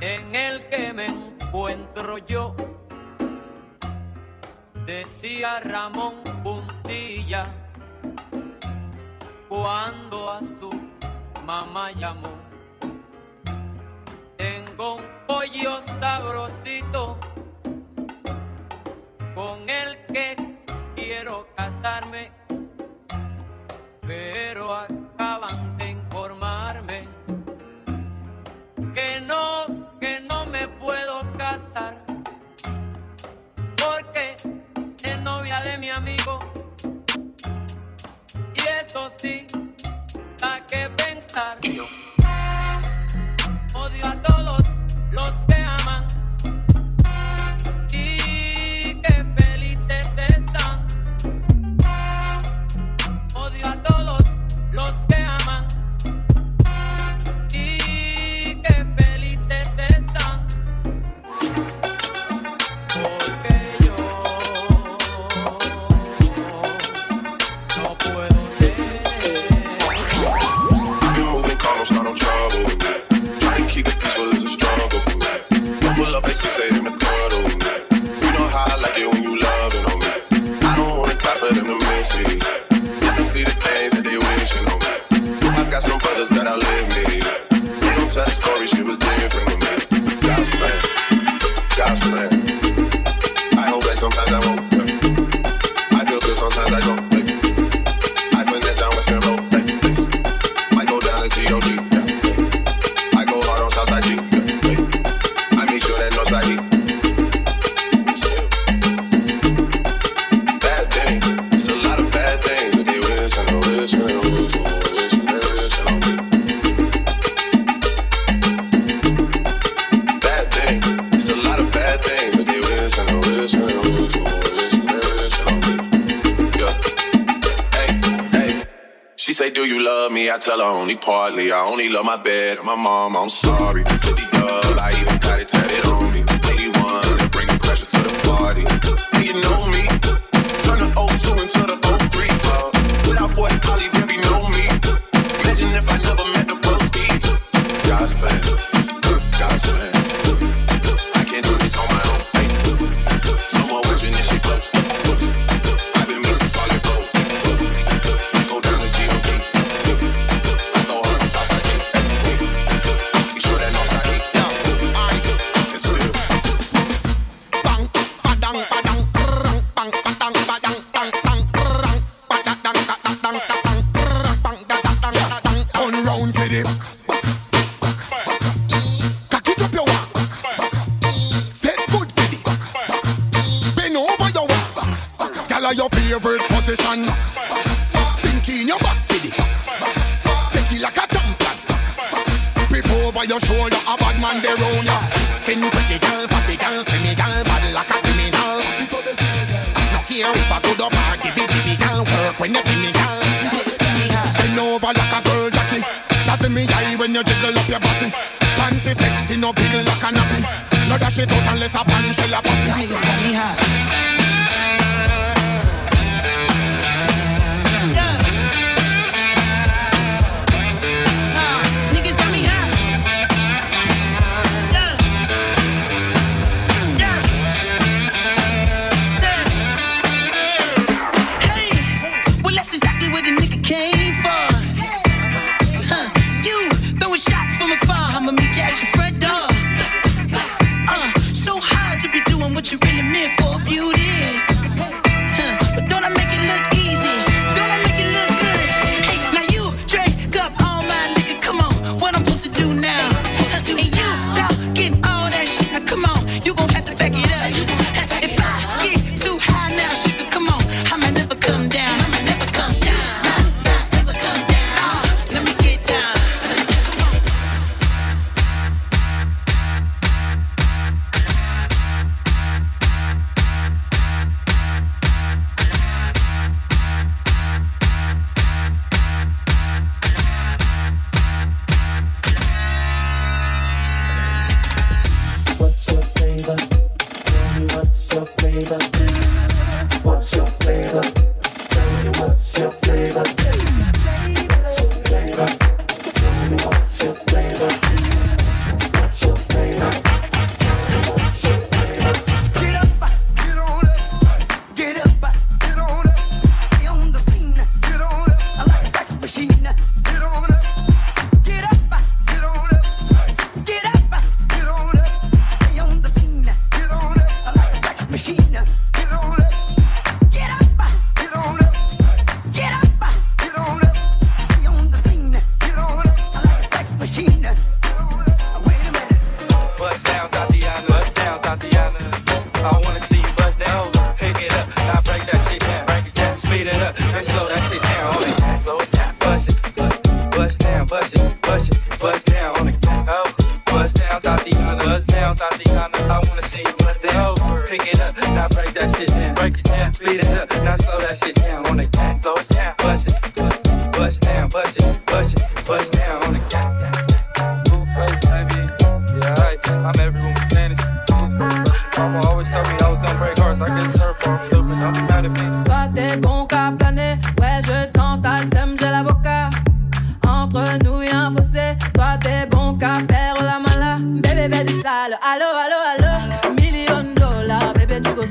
en el que me encuentro yo, decía Ramón Puntilla cuando a su mamá llamó. Tengo un pollo sabrosito con el que quiero casarme, pero acaban de mi amigo. Y eso sí, ¿para qué pensar? Odio a todos los love me, I tell her only partly. I only love my bed and my mom, I'm sorry. To the dub, I even got it tatted on me.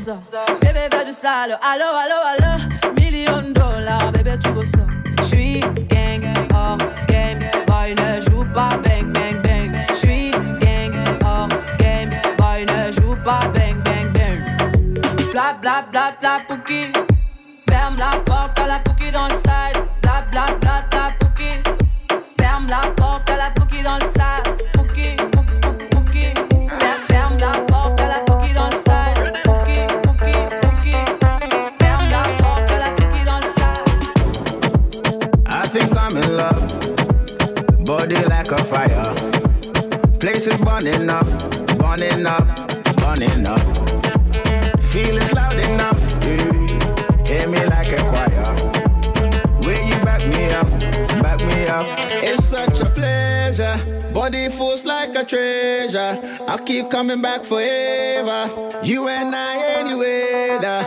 Ça. Bébé du sale, allo allo allo, million dollars, bébé tu veux ça. J'suis gang, hors game, boy ne joue pas bang bang bang. J'suis gang, hors game, boy ne joue pas bang bang bang. Bla bla bla bla pouki. Ferme la porte à la pouki dans le side. Bla bla bla Place is burning up, burning up, burning up. Feelings loud enough. Yeah. Hear me like a choir. Will you back me up? Back me up. It's such a pleasure. Body feels like a treasure. I'll keep coming back forever. You and I, any weather.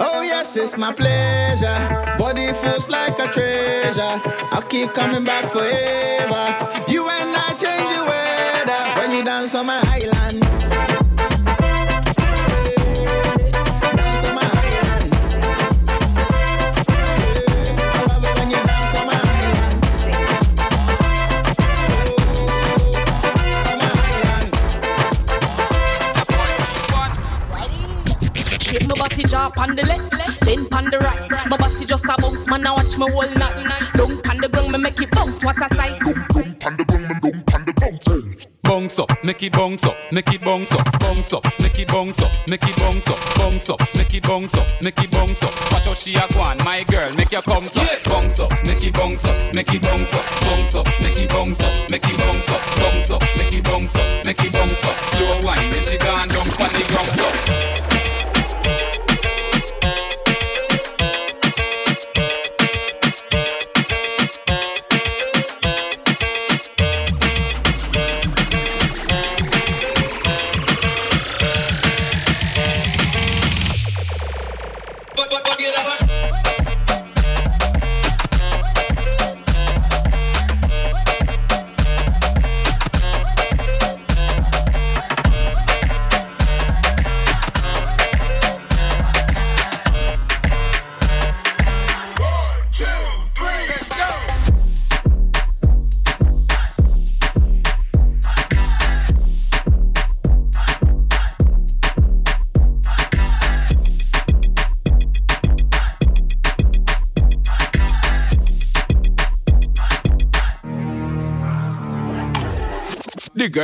Oh, yes, it's my pleasure. Body feels like a treasure. I'll keep coming back forever. You dance on my island. Dance on my island. I love it when you dance on my island. Shake my body drop on the left, then on the right. My body just a bounce, man. I watch my whole night. Don't on the ground, me make it bounce. What a sight! Bounce up, make it bounce up, make it bounce up, bounce up, make it bounce up, make it bounce up, bounce up, make it bounce up, make it bounce up. Watch how she a go on, my girl, make your comes up, bounce up, make it bounce up, make it bounce up, bounce up, make it bounce up, make it bounce up, bounce up, make it bounce up, make it bounce up. Slow wine, then she gone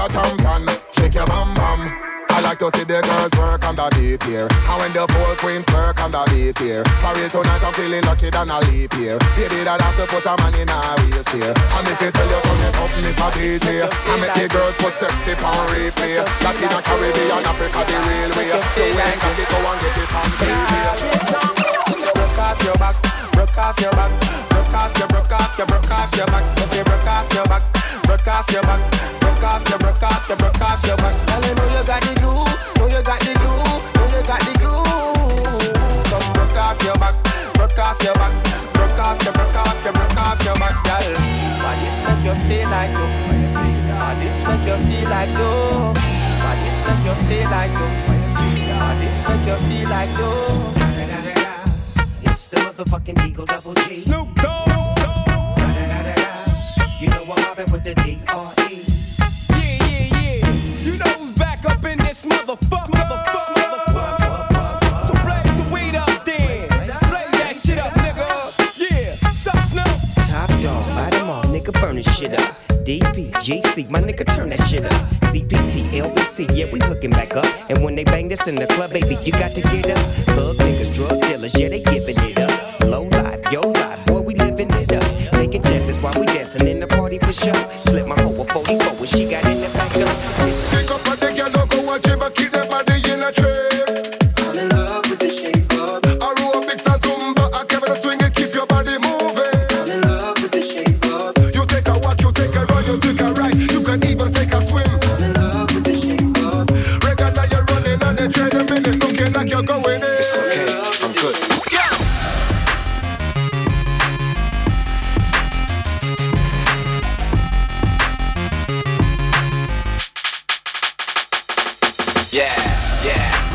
a champion. Shake your bam bam. I like to see the girls work and the beat here. And when the pole queens work on the beat here. For real tonight, I'm feeling lucky than a leap here. Baby, that has to put a man in a wheelchair. And if you tell you turn it up, miss a here. I make the girls put sexy on replay. Latina, Caribbean, Africa, the real way. You ain't got it, go and get it on TV. Off your back, broke off your back, broke off your, broke off your, broke off your back. If you broke off your back, broke off your back, broke off your, broke off your, broke off your back. Girl, you know you got the glue, know you got the glue, know you got the glue. Come broke off your back, broke off your back, broke off your, broke off your, broke off your back, girl. Why this make you feel like though? Why this make you feel like though? Why this make you feel like though? Why this make you feel like though? Motherfucking Eagle Double G. Snoop Dogg. You know I'm mobbing with the D.R.E. Yeah, yeah, yeah. You know who's back up in this motherfucker. motherfucker. So blaze the weed up then. Blaze that shit up, nigga. Yeah. Sup, Snoop? Top dog, bite them all, nigga, burn this shit up. DP, GC, my nigga, turn that shit up. CPT, LBC, yeah, we hooking back up. And when they bang this in the club, baby, you got to get up. Thug niggas, drug dealers, yeah, they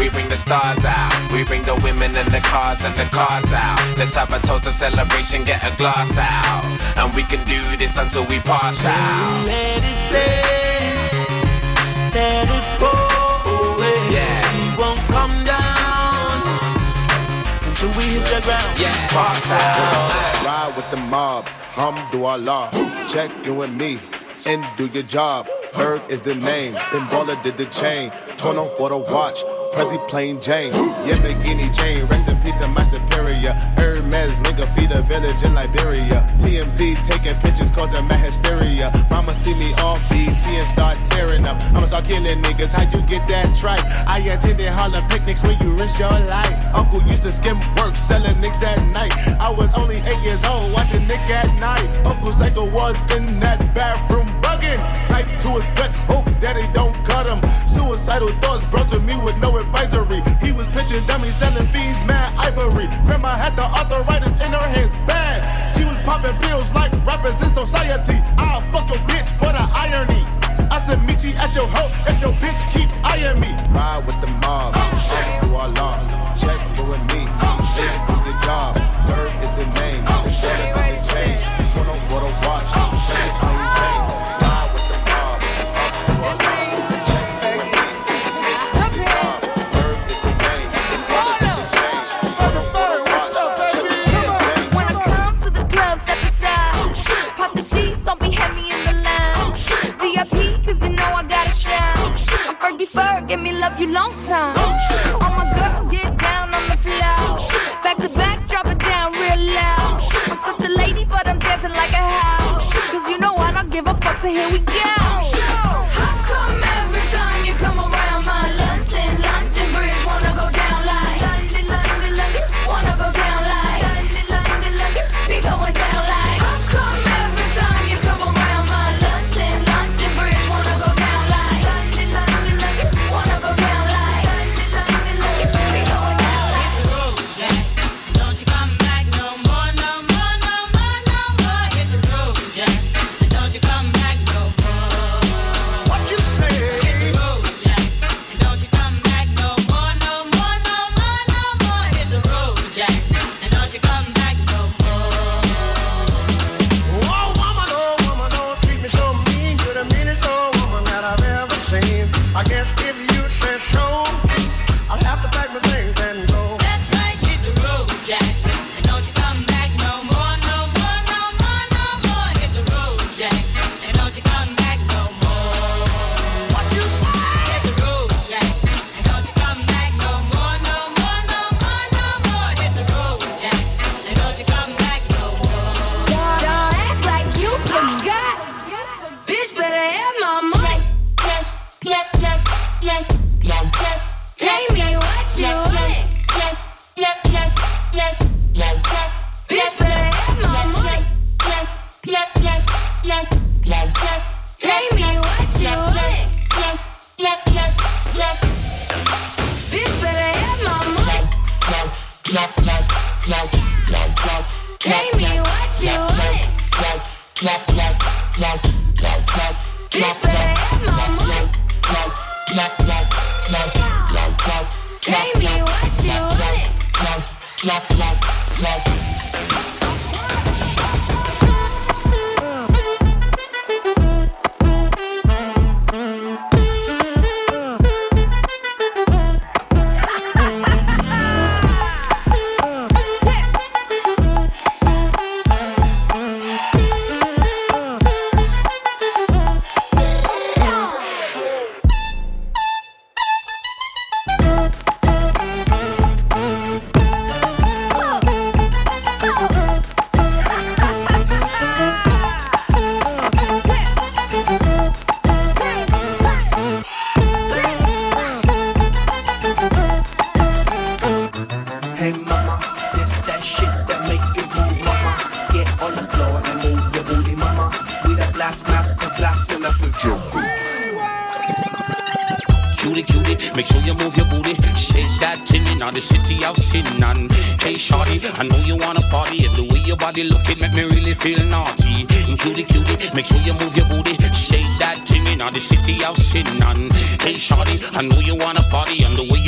we bring the stars out. We bring the women and the cars and the cars out. Let's have a toast, a celebration, get a glass out. And we can do this until we pass out. Let it play, let it go away. Yeah. We won't come down until we hit the ground. Yeah, pass out. Ride with the mob, hum do Allah. Check you and me, and do your job. Berg is the name, then Baller did the chain. Turn on for the watch, Prezi plain Jane. Yeah, Bikini Jane, rest in peace to my superior. Hermes, Linga feed a village in Liberia. TMZ taking pictures, causing my hysteria. Mama see me off BT and start tearing up. I'ma start killing niggas, how you get that tripe? I attended Harlem picnics where you risk your life. Uncle used to skim work, selling nicks at night. I was only eight years old, watching Nick at night. Uncle Psycho was in that bathroom bugging. Knife to his gut, hope daddy don't cut him. Suicidal thoughts brought to me with no advisory. He was pitching dummies, selling fees, mad ivory. Grandma had the arthritis in her hands, bad. She was popping pills like rappers in society. I'll fuck your bitch for the irony. I said, meet you at your hoe if your bitch keep eyeing me. Ride with the mob, oh, check do our law, check you and me. oh, Shit, do the job. Bird is the name. The shit in the chain. Turn on for the watch. Oh, shit, Ferg, give me love you long time. All my girls get down on the floor. Back to back, drop it down real loud. I'm such a lady, but I'm dancing like a house. Cause you know I don't give a fuck, so here we go.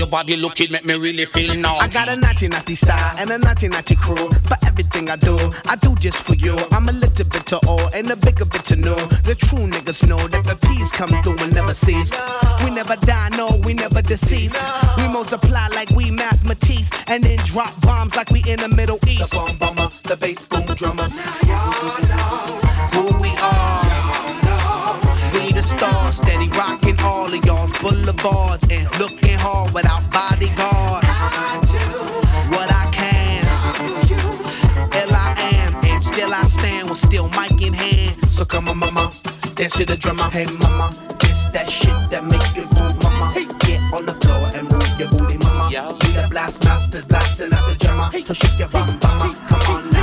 Your body looking make me really feel naughty. I got a naughty naughty style and a naughty naughty crew. For everything I do, I do just for you. I'm a little bit to all and a bigger bit to know. The true niggas know that the peace come through and never cease. We never die, no, we never decease. We multiply like we mathematics and then drop bombs like we in the Middle East. The bomb bomber, the bass boom drummers. Who we are. We the stars, steady rocking all of y'all's boulevards and looking hard dance to the drummer. Hey, mama, it's that shit that make you move, mama. Hey. Get on the floor and move your booty, mama. We the blast masters blasting out the drummer. So shake your bum, mama. Come on now,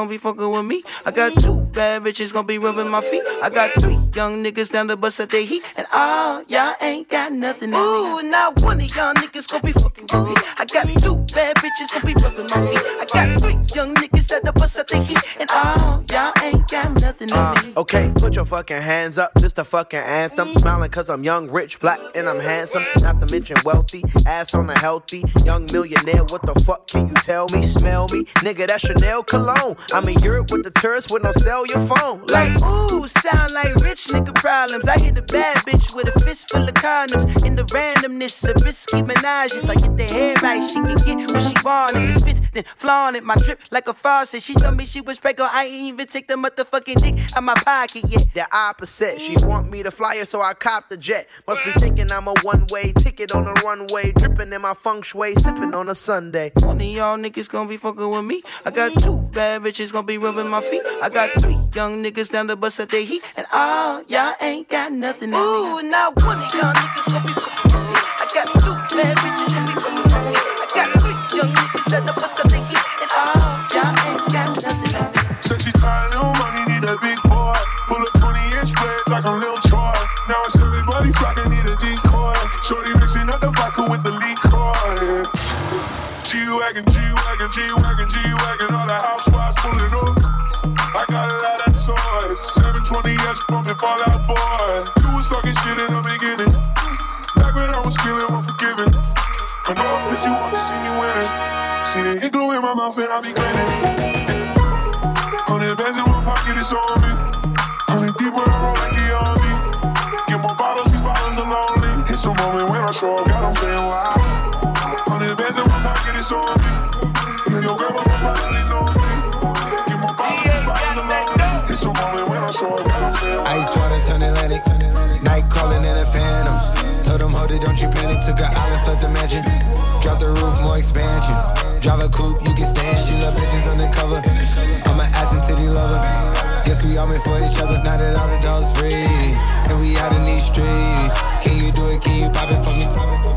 gonna be fucking with me. I got two bad bitches gonna be rubbing my feet. I got three young niggas down the bus at their heat. And all y'all ain't got nothing. Ooh, not one of y'all niggas gonna be fucking with me. I got two bad bitches gonna be rubbing my feet. I got three young niggas at the bus at their heat. And all y'all ain't got nothing on me. Uh, Okay, put your fucking hands up, this the fucking anthem. Mm. Smiling cause I'm young, rich, black, and I'm handsome. Not to mention wealthy, ass on a healthy. Young millionaire, what the fuck can you tell me? Smell me? Nigga, that's Chanel cologne. I'm in Europe with the tourists with no cell your phone. Like, Ooh, sound like rich nigga problems. I hit a bad bitch with a fist full of condoms. In the randomness of risky menage, it's like get the head right. She can get what she want. If it spits, then flaunt it. My drip like a faucet. She told me she was pregnant. I ain't even take the motherfucking dick out my pocket yet. the opposite. She want me to fly her, so I cop the jet. Must be thinking I'm a one way ticket on the runway. Dripping in my feng shui, sipping on a Sunday. One of y'all niggas gonna be fucking with me. I got two bad bitches gonna be rubbing my feet. I got three young niggas down the bus at their heat. And all y'all ain't got nothing on me. Ooh, not one of y'all niggas gonna be fucking with me. I got two bad bitches gonna be rubbing my feet. I got three young niggas down the bus at their heat. And all y'all ain't got Said she tired, little money, G-Wagon, G-Wagon, G-Wagon, G-Wagon, all the housewives pulling up. I got a lot of toys. 720S pumping Fallout Boy. You was talking shit in the beginning. Back when I was feeling unforgiving. I know I miss you to see me winning. See the igloo in my mouth and I be grinning. Hundred bands in one pocket, it's on Took her island, fled the mansion. Drop the roof, more expansion. Drive a coupe, you can stand. She love bitches undercover. I'm an ass and titty lover. Guess we all meant for each other. Now that all the dogs free. And we out in these streets. Can you do it? Can you pop it for me?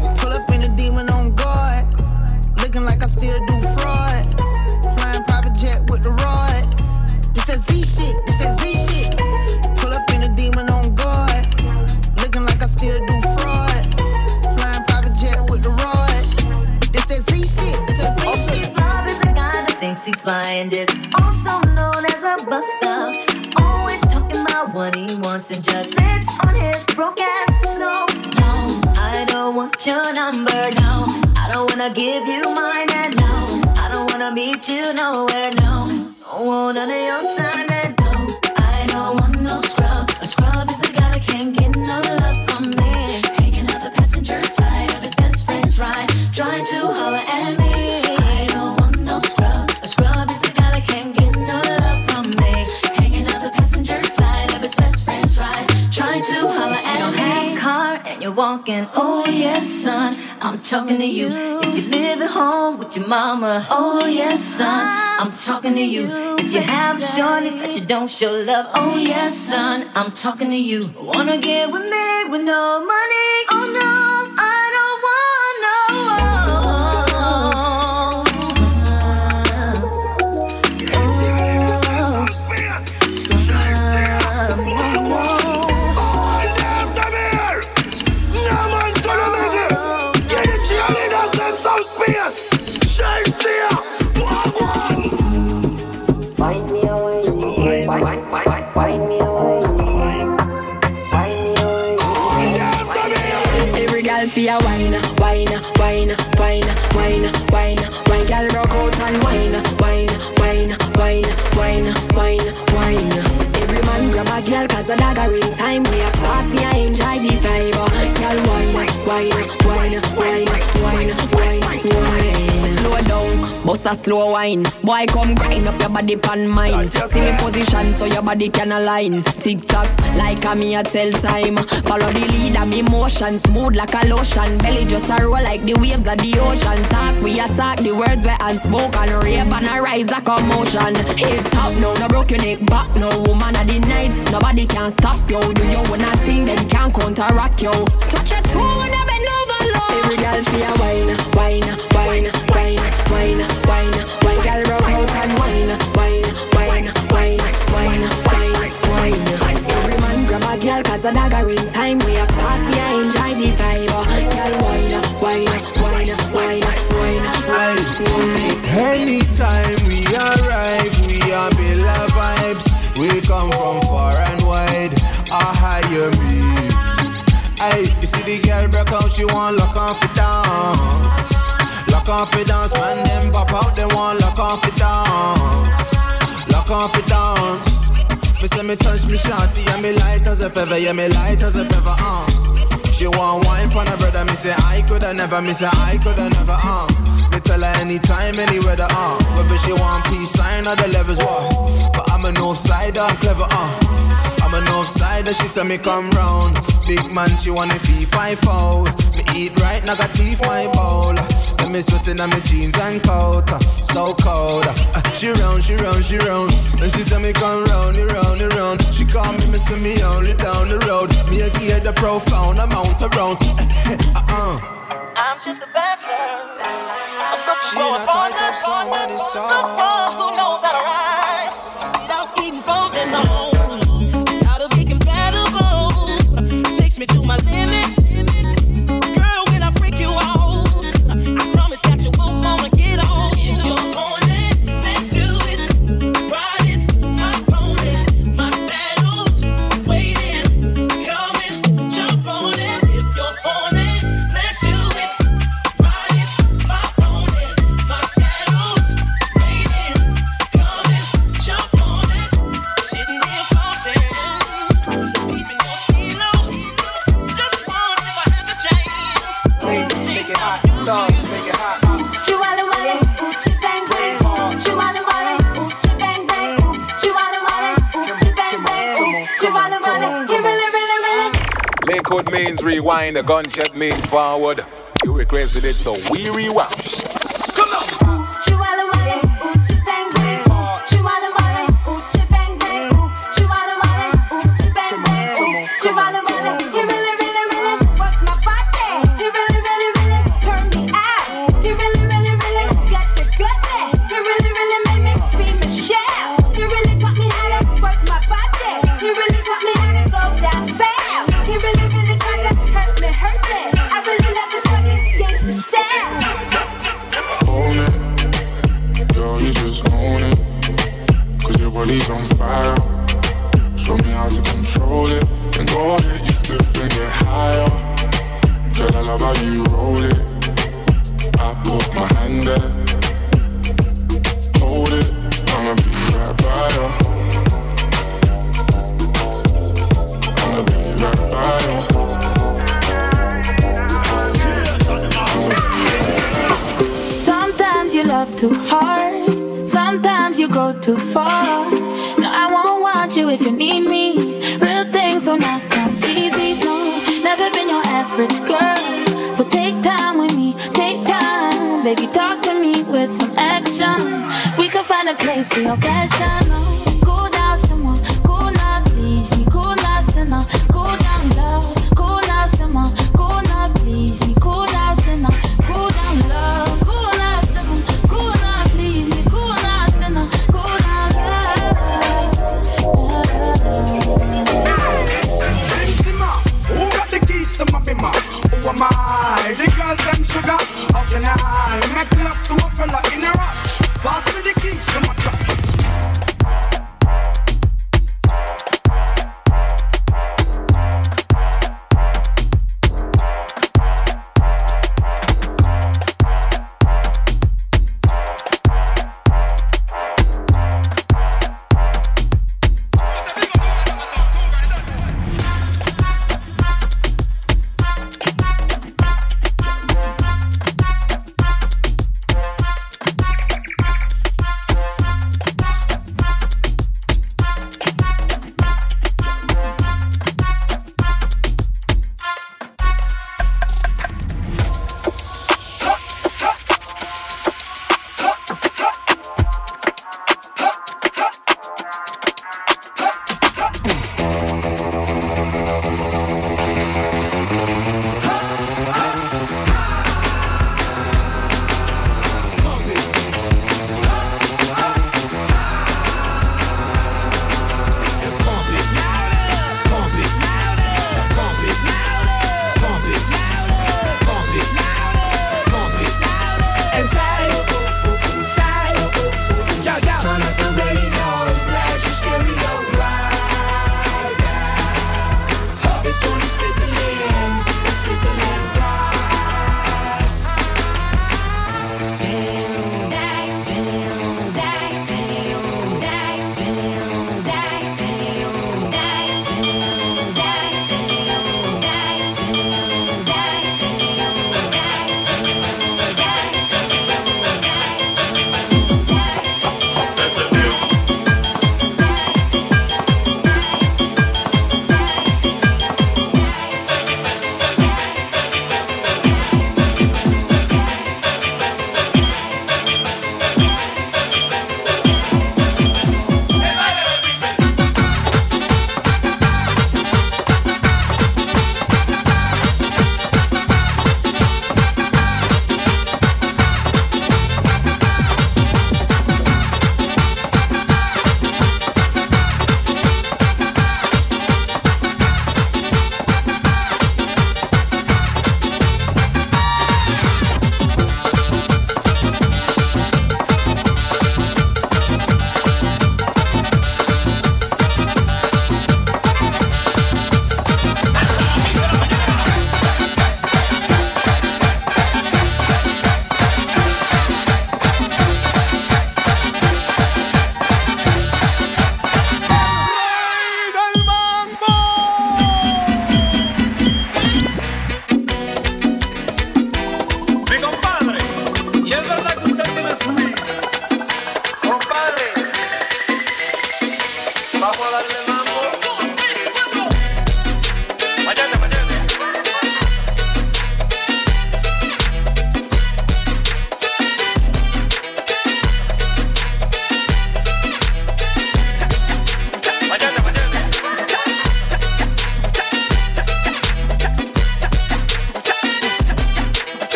Give you mine. And no, I don't wanna meet you nowhere. No, don't want none of your time. And no, I don't want no scrub. A scrub is a guy that can't get no love from me. Hanging out the passenger side of his best friend's ride, trying to holler at me. I don't want no scrub. A scrub is a guy that can't get no love from me. Hanging out the passenger side of his best friend's ride, trying to holler at me. Car, and you're walking. Oh yes, son, I'm talking to you. If you live at home with your mama. Oh yes, son, I'm talking to you. If you have a shorty that you don't show love. Oh yes, son, I'm talking to you. Wanna get with me with no money? Oh no, a dagger in time. We a party, I enjoy the vibe. Girl wine, wine, bust a slow wine. Boy, come grind up your body pan mine. See me position so your body can align. Tick tock, like a me a tell time. Follow the lead of me motion, smooth like a lotion. Belly just a roll like the waves of the ocean. Talk, we attack the words we unspoken. Rave and a rise a motion. Hit top now, no broke your neck back. No woman of the night, nobody can stop you. Do you wanna think them can counteract you? Touch toe and I bend over low. Every girl feel wine, wine, wine, wine, wine, wine, wine. Girl rock out and wine, wine, wine, wine, wine, wine, wine. Every man grab a girl 'cause the dagger time. We a party, I enjoy the vibe. Girl wine, wine, wine, wine, wine, wine. Anytime we arrive, we are Bella vibes. We come from far and wide. I hire me. Hey, you see the girl break out, she want lock on for dance. Lock on for dance, man. Them pop out, they want lock on for dance. Lock for dance. Me say me touch me shawty and me light as a feather, yeah me light as a feather, uh. She want wine pon her brother, me say I coulda never, me say I coulda never, uh. Me tell her anytime, any weather, uh. Whether she want peace sign or the levels, what? But I'm a north side, I'm clever, uh. I'm a north sider, she tell me come round. Big man, she wanna fee five foul. Me eat right, now got teeth my bowl. Let me sweating on my jeans and coat, uh, so cold. Uh, she round, she round, she round. Then she tell me come round, you round, you round. She call me, me see me only down the road. Me a gear the profound amount of rounds. uh-uh. I'm just a bachelor. I'm She for in a a boy tight up that's song, one and it's who knows how to ride. Means rewind, the gunshot means forward. You requested it, so we rewound.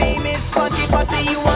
Hey, Miss Fatty Fatty, you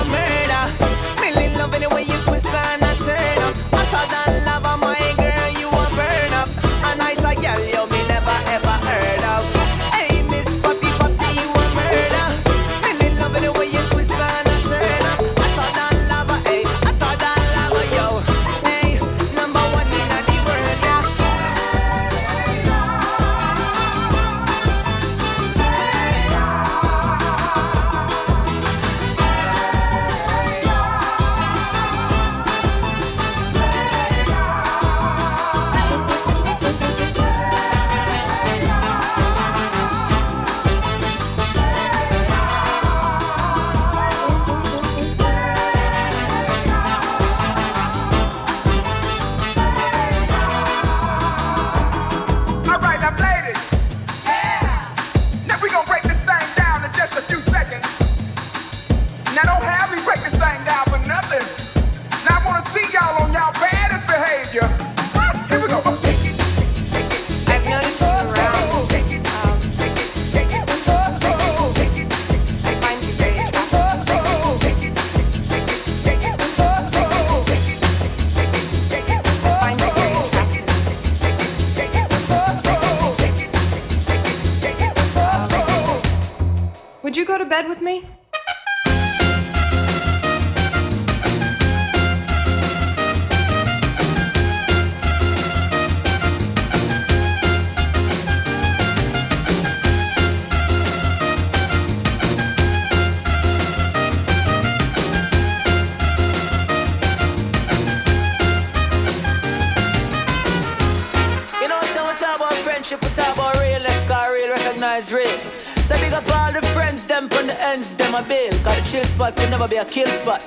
never be a kill spot.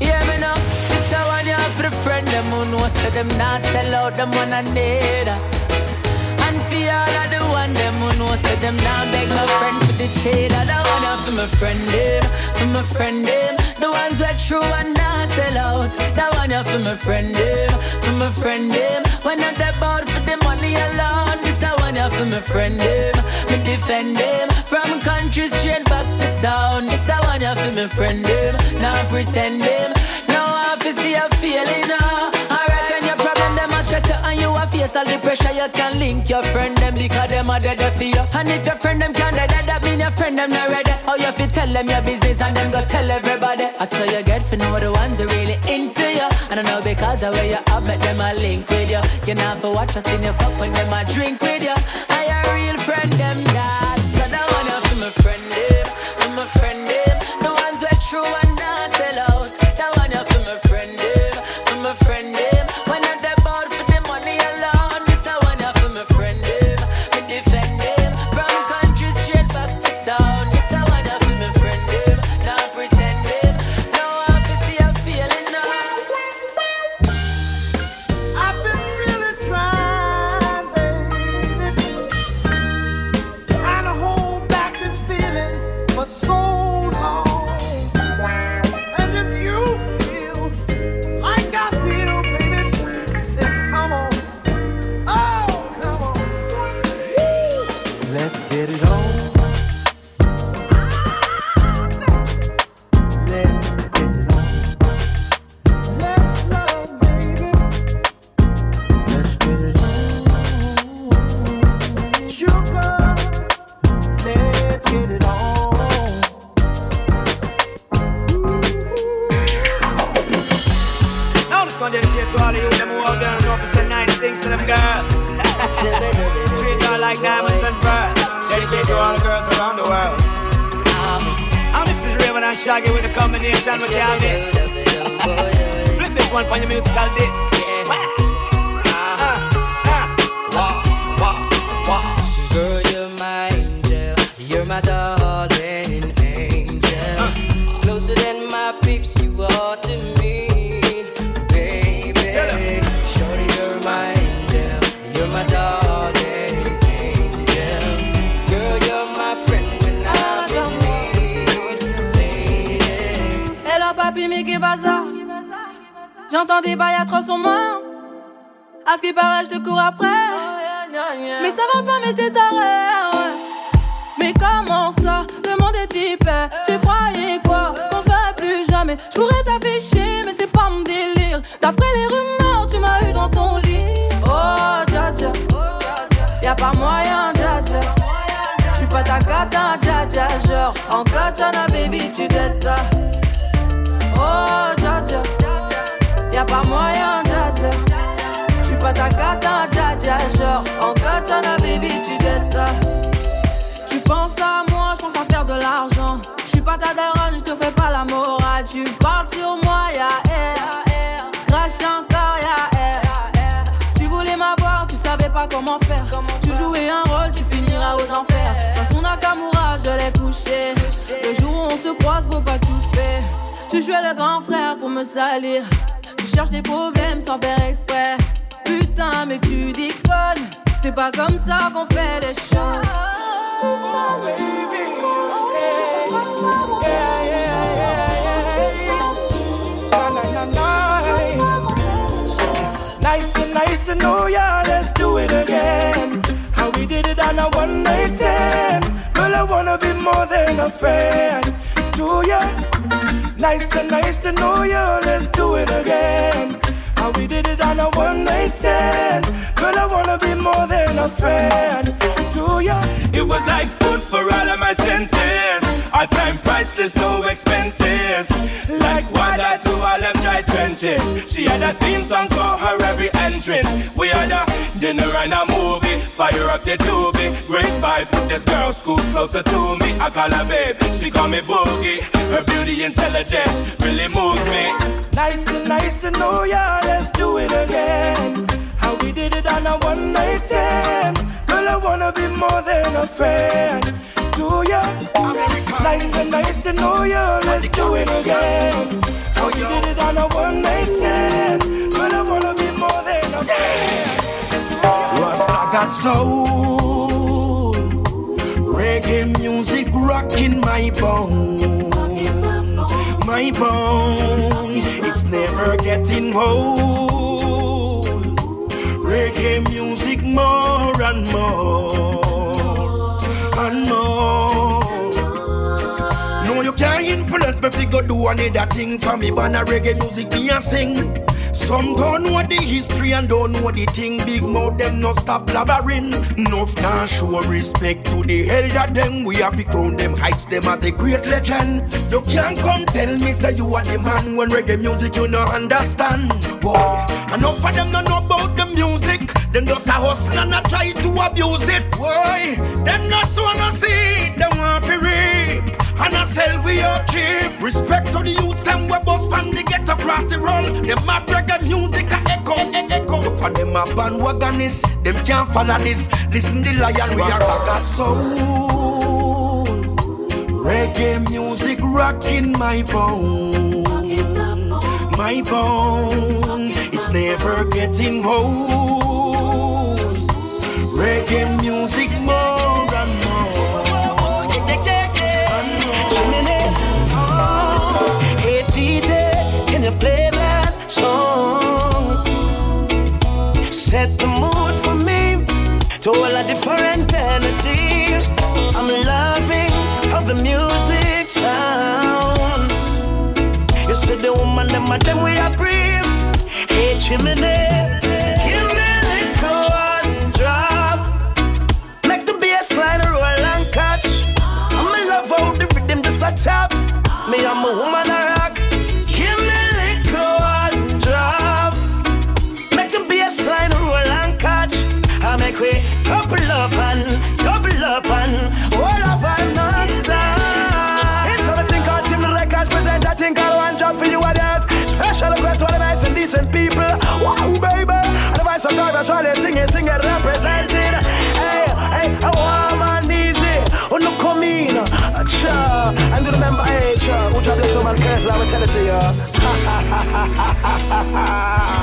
Yeah, me know, this I want you for the friend, them who know, so them not sell out, them one I need. And for all of the one, them who know, so them not beg my friend for the trade. I don't want for my friend, them, for my friend, them. The ones who are true and not sell out. That one you for my friend, them, for my friend, them. When not about for the money alone, this I want you for my friend, them. Me defend them country straight back to town. This I want you for my friend, them. Not pretend them. Now I to see a feeling, uh. Alright, when your problem, them a stress you and you a face all the pressure. You can link your friend them because them a dead for you. And if your friend them can't dead, that mean your friend them not ready. How you fi tell them your business and them go tell everybody. I saw you get for know the ones who really into you. And I know because of where you up, make them a link with you. You not for watch what's in your cup when them a drink with you. I a real friend them that. My friend them, for my friend them. The ones who are true and not sell out. That one like diamonds and pearls. Dedicate to all the girls around the world. And this is Rayvon and Shaggy with the combination with mix. Flip this one for your musical disc. J'entends des bails à 300 morts. À ce qui paraît, je te cours après. Mais ça va pas, mais t'es taré. Mais comment ça, le monde est type Tu croyais quoi Qu'on se plus jamais. Je pourrais t'afficher, mais c'est pas mon délire. D'après les rumeurs, tu m'as eu dans ton lit. Oh, dja dja. Y'a pas moyen, dja dja. J'suis pas ta cata, dja dja. Genre, en katana, baby, tu t'aides ça. Oh, dja dja Y'a pas moyen, dja dja J'suis pas ta cata, dja dja Genre, en katana, baby, tu t'aides ça tu penses à moi, je pense à faire de l'argent. Je suis pas ta daronne, je te fais pas la morale. Tu parles sur moi, ya air. Crash encore, ya air. Tu voulais m'avoir, tu savais pas comment faire. Tu jouais un rôle, tu finiras aux enfers. Dans son Nakamura, je l'ai couché. Le jour où on se croise, faut pas tout faire. Tu jouais le grand frère pour me salir. Cherches des problèmes sans faire exprès. Putain, mais tu déconnes. C'est pas comme ça qu'on fait les choses. Nice to nice to know ya, let's do it again. How we did it on a one night stand. Girl, I wanna be more than a friend. Nice to nice to know you, let's do it again. How we did it on a one night stand. Girl, I wanna be more than a friend to ya. It was like food for all of my senses. Our time priceless, no expenses. Like water to all them dry trenches. She had a theme song for her every entrance. We had a dinner and a movie. Fire up the doobie. Great vibe. This girl scoot closer to me. I call her babe. She call me boogie. Her beauty intelligence really moves me. Nice to nice to know ya. Let's do it again. How we did it on a one night stand. Girl, I wanna be more than a friend to ya. Nice to nice to know ya. Let's do it again. How we did it on a one night stand. Got soul. Reggae music rocking my bone. My bone, it's never getting old. Reggae music more and more and more. No, you can't influence me go do another thing for me. But reggae music me a sing. Some don't know the history and don't know the thing. Big mouth them no stop blabbering. Enough can show respect to the elder them. We have to crown them heights them as a great legend. You can't come tell me say you are the man when reggae music you no understand. Boy, enough of them no know about the music. Them just a hustle and a try to abuse it. Boy, them just wanna see it. Them want to reap and I sell we out cheap. Respect to the youths and we bust from the get across the road. Them a reggae music a echo, echo. For them a bandwagonists, them can't follow this. Listen the lion, we are got soul. Reggae music rocking my bone, my bone. It's never getting old. Reggae music more woman, them we are bring. Hey chimney, give it to you. Ha, ha, ha, ha,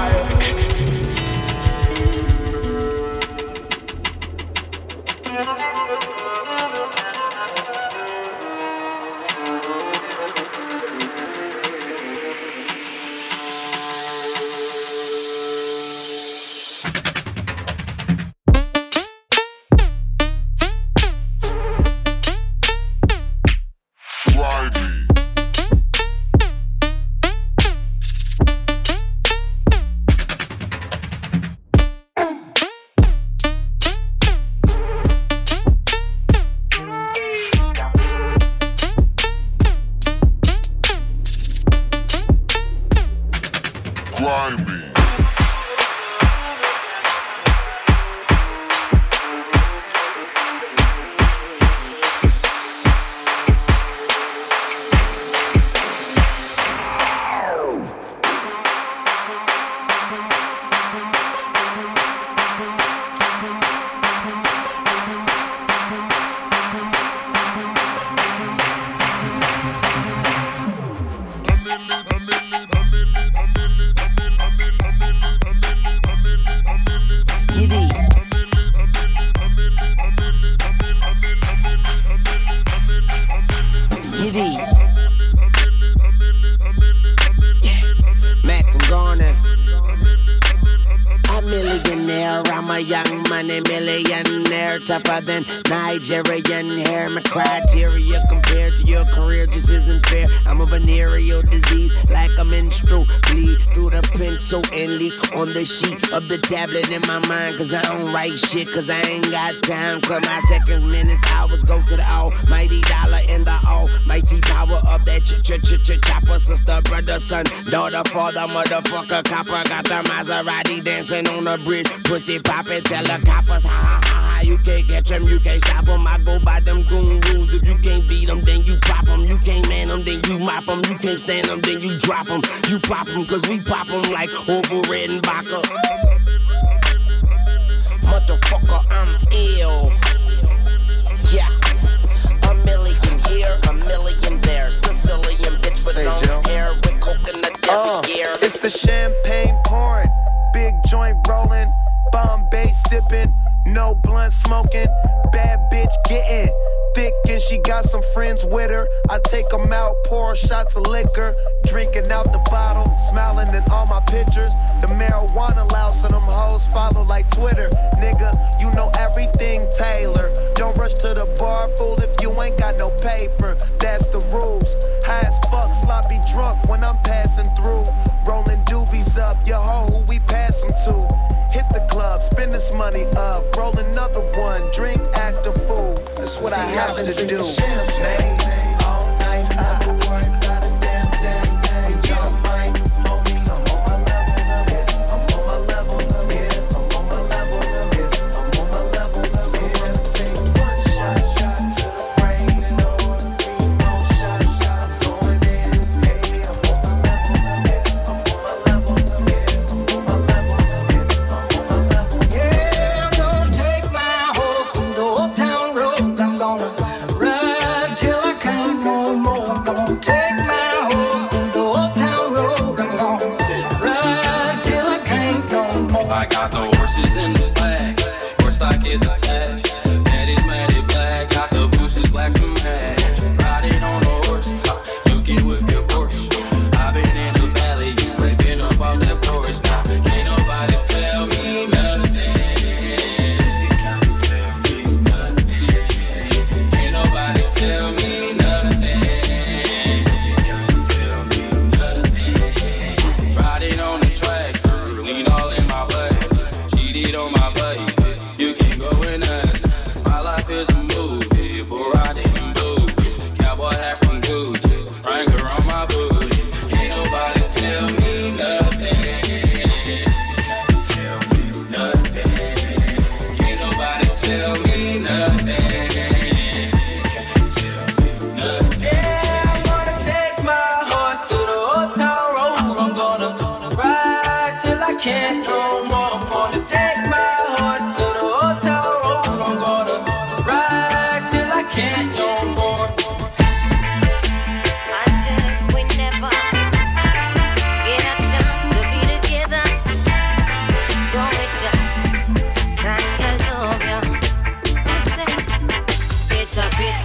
shit, cause I ain't got time. Cause my seconds, minutes, hours go to the almighty dollar and the almighty power of that ch ch ch ch chopper. Sister, brother, son, daughter, father, motherfucker, copper. Got the Maserati dancing on the bridge. Pussy poppin', tell the coppers, ha ha ha ha. You can't catch 'em, you can't stop 'em. I go by them goon rules. If you can't beat 'em, then you pop 'em. You can't man 'em, then you mop 'em. You can't stand 'em, then you drop 'em. You pop 'em, cause we pop 'em like over red and vodka. Motherfucker, I'm ill. Yeah. A million here, a million there. Sicilian bitch with Say, long Jill. hair with coconut Uh, every year. it's the champagne pouring, big joint rolling, Bombay sipping, no blunt smoking, bad bitch getting thick and she got some friends with her. I take 'em out, pour shots of liquor, drinking out the bottle, smiling in all my pictures. The marijuana loud, so them hoes follow like Twitter. Nigga, you know everything Taylor. Don't rush to the bar, fool, if you ain't got no paper. That's the rules. High as fuck, sloppy drunk when I'm passing through. Rolling doobies up, your hoe who we pass 'em to. Hit the club, spend this money up, roll another one, drink. Happen to do. Champagne,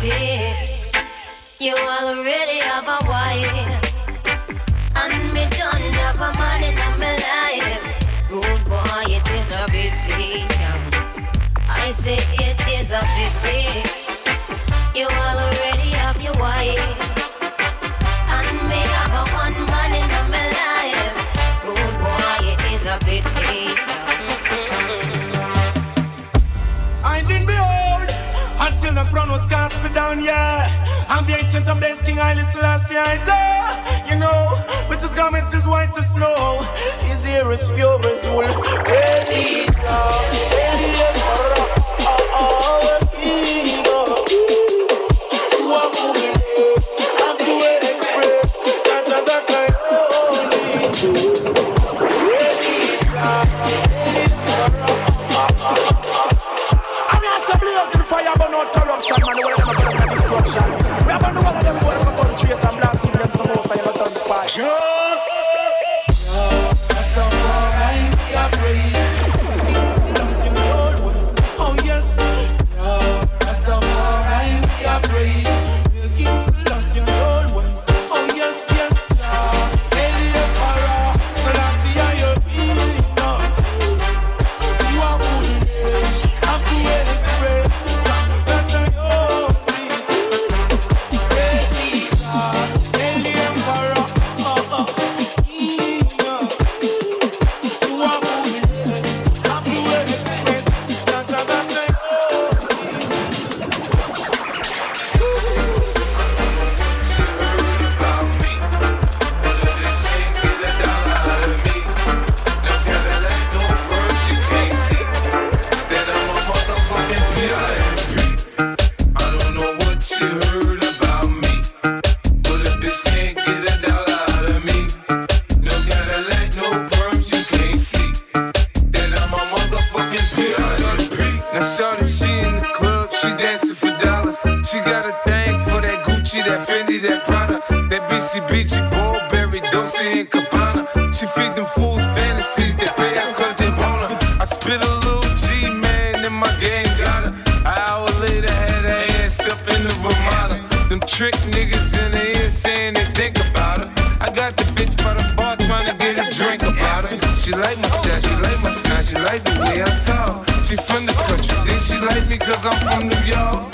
pity you already have a wife, and me don't have a man in my life. Good boy, it is a pity. I say it is a pity. You already have your wife. And me have a one man in my life. Good boy, it is a pity. Until the throne was cast down, yeah. I'm the ancient of days, King Haile Selassie, I. You know, with his garment is white as snow, his hair is pure as wool. Ready, I'm you And Cabana. She feed them fools fantasies. They pay her cause they want her. I spit a little G, man, and my gang got her. An hour later, had her ass up in the Ramada. Them trick niggas in the ear saying they think about her. I got the bitch by the bar trying to get a drink about her. She like my style, she like my style, she like the way I talk. She from the country, then she like me cause I'm from New York.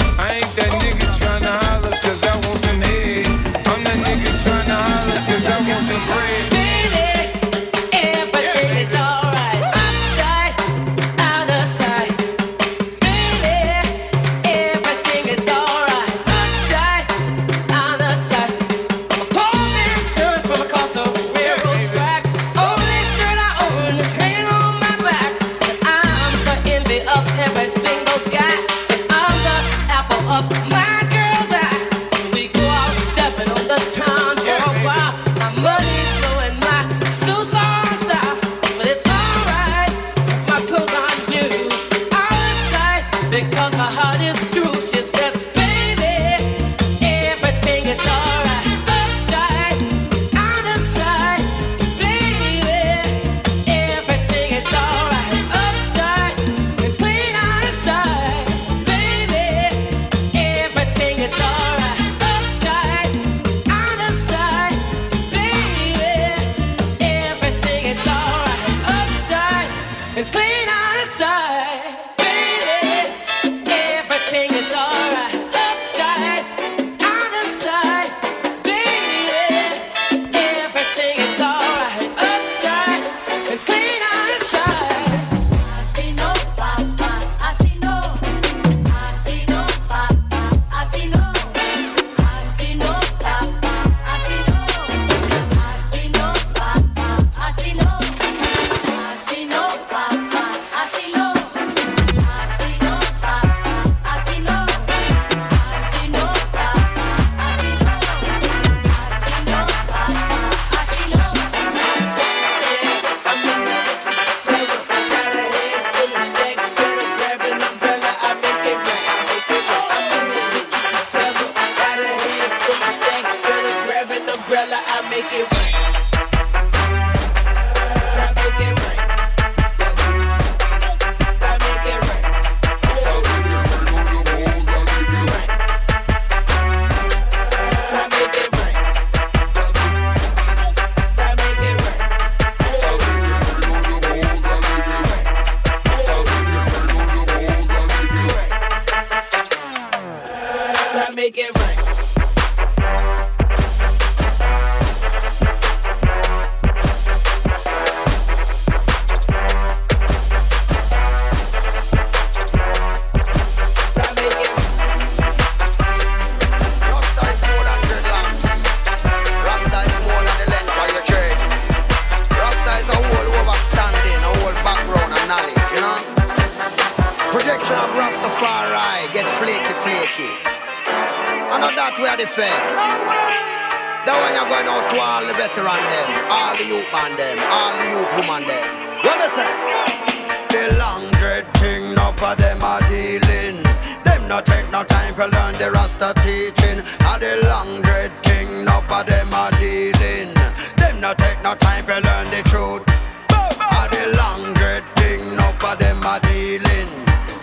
Rasta dealing.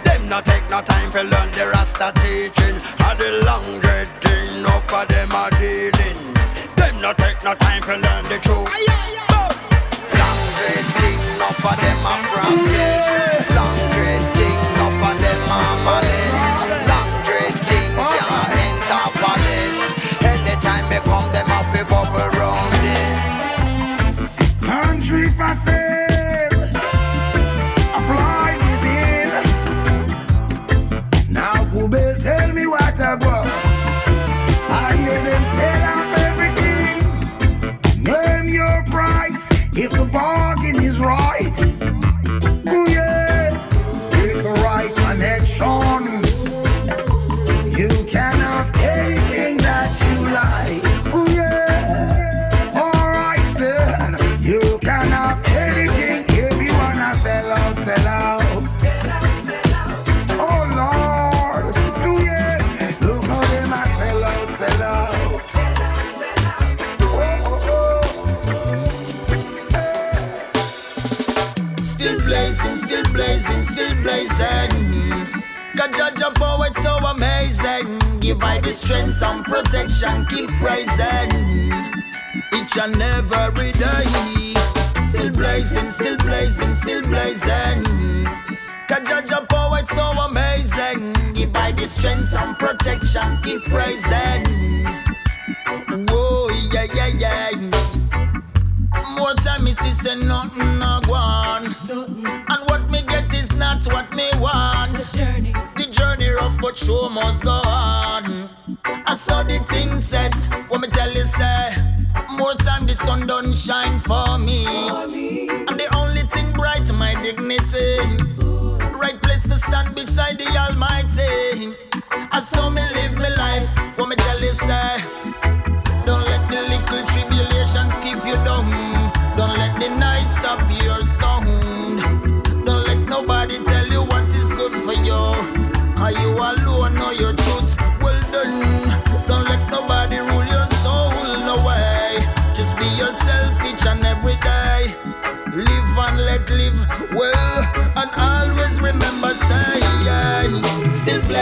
Them not take no time for learn the Rasta teaching. And the long dread thing up of them are dealing. Them not take no time for learn the truth. Long dread thing up of them are Long dread thing up of them are malice. Long dread thing can't enter palace. Anytime they come, them have to bubble round this. Country for. I the strength and protection, keep praising. Each and every day. Still blazing, still blazing, still blazing. God judge a poet so amazing. Give I the strength and protection, keep praising. Whoa, yeah, yeah, yeah. More time me see say nothing no go. And what me get is not what me want. The journey, the but show must go on. I saw the thing set. What me tell you say? More time the sun don't shine for me. And the only thing bright my dignity. Right place to stand beside the Almighty. I saw me live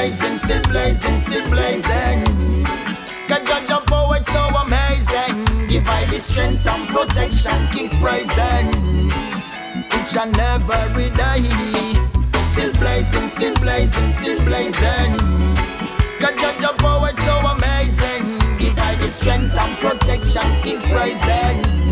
blazing, still blazing, still blazing. Can judge a poet so amazing. Give I the strength and protection, keep praising. Each and every day. Still blazing, still blazing, still blazing. Can judge a poet so amazing. Give I the strength and protection, keep praising.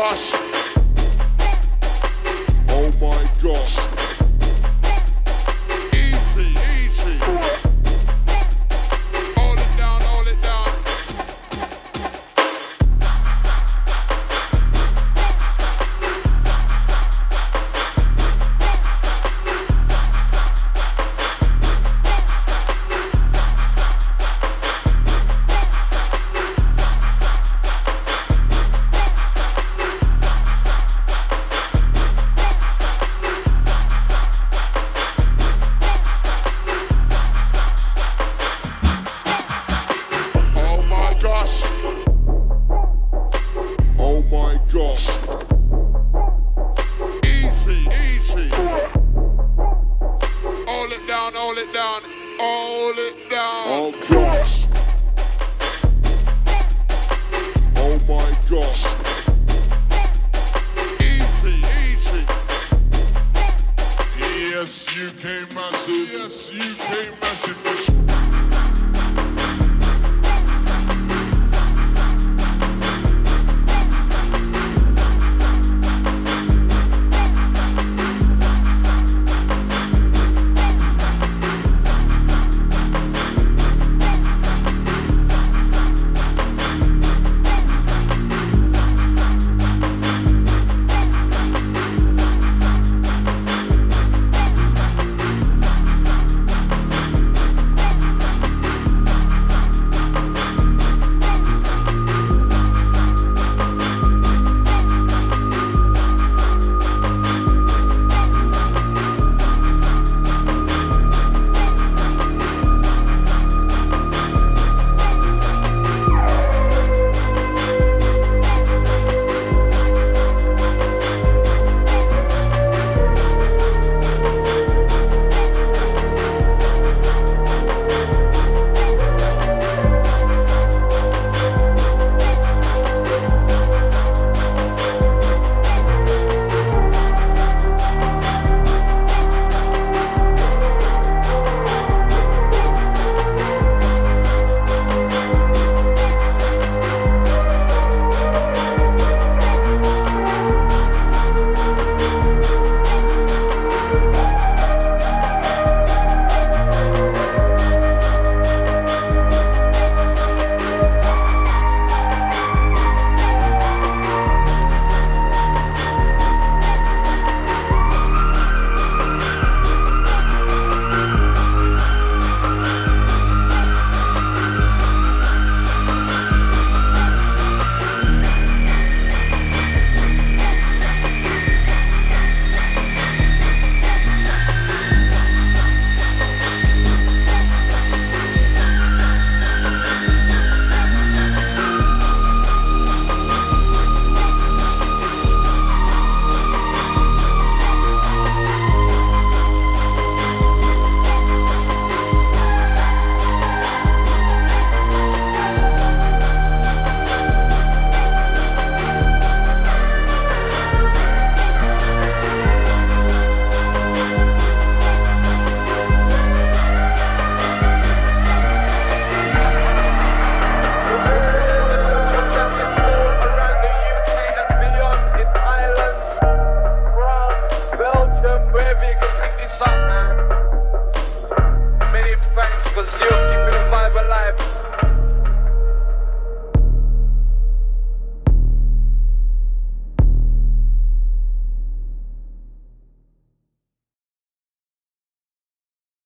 Josh.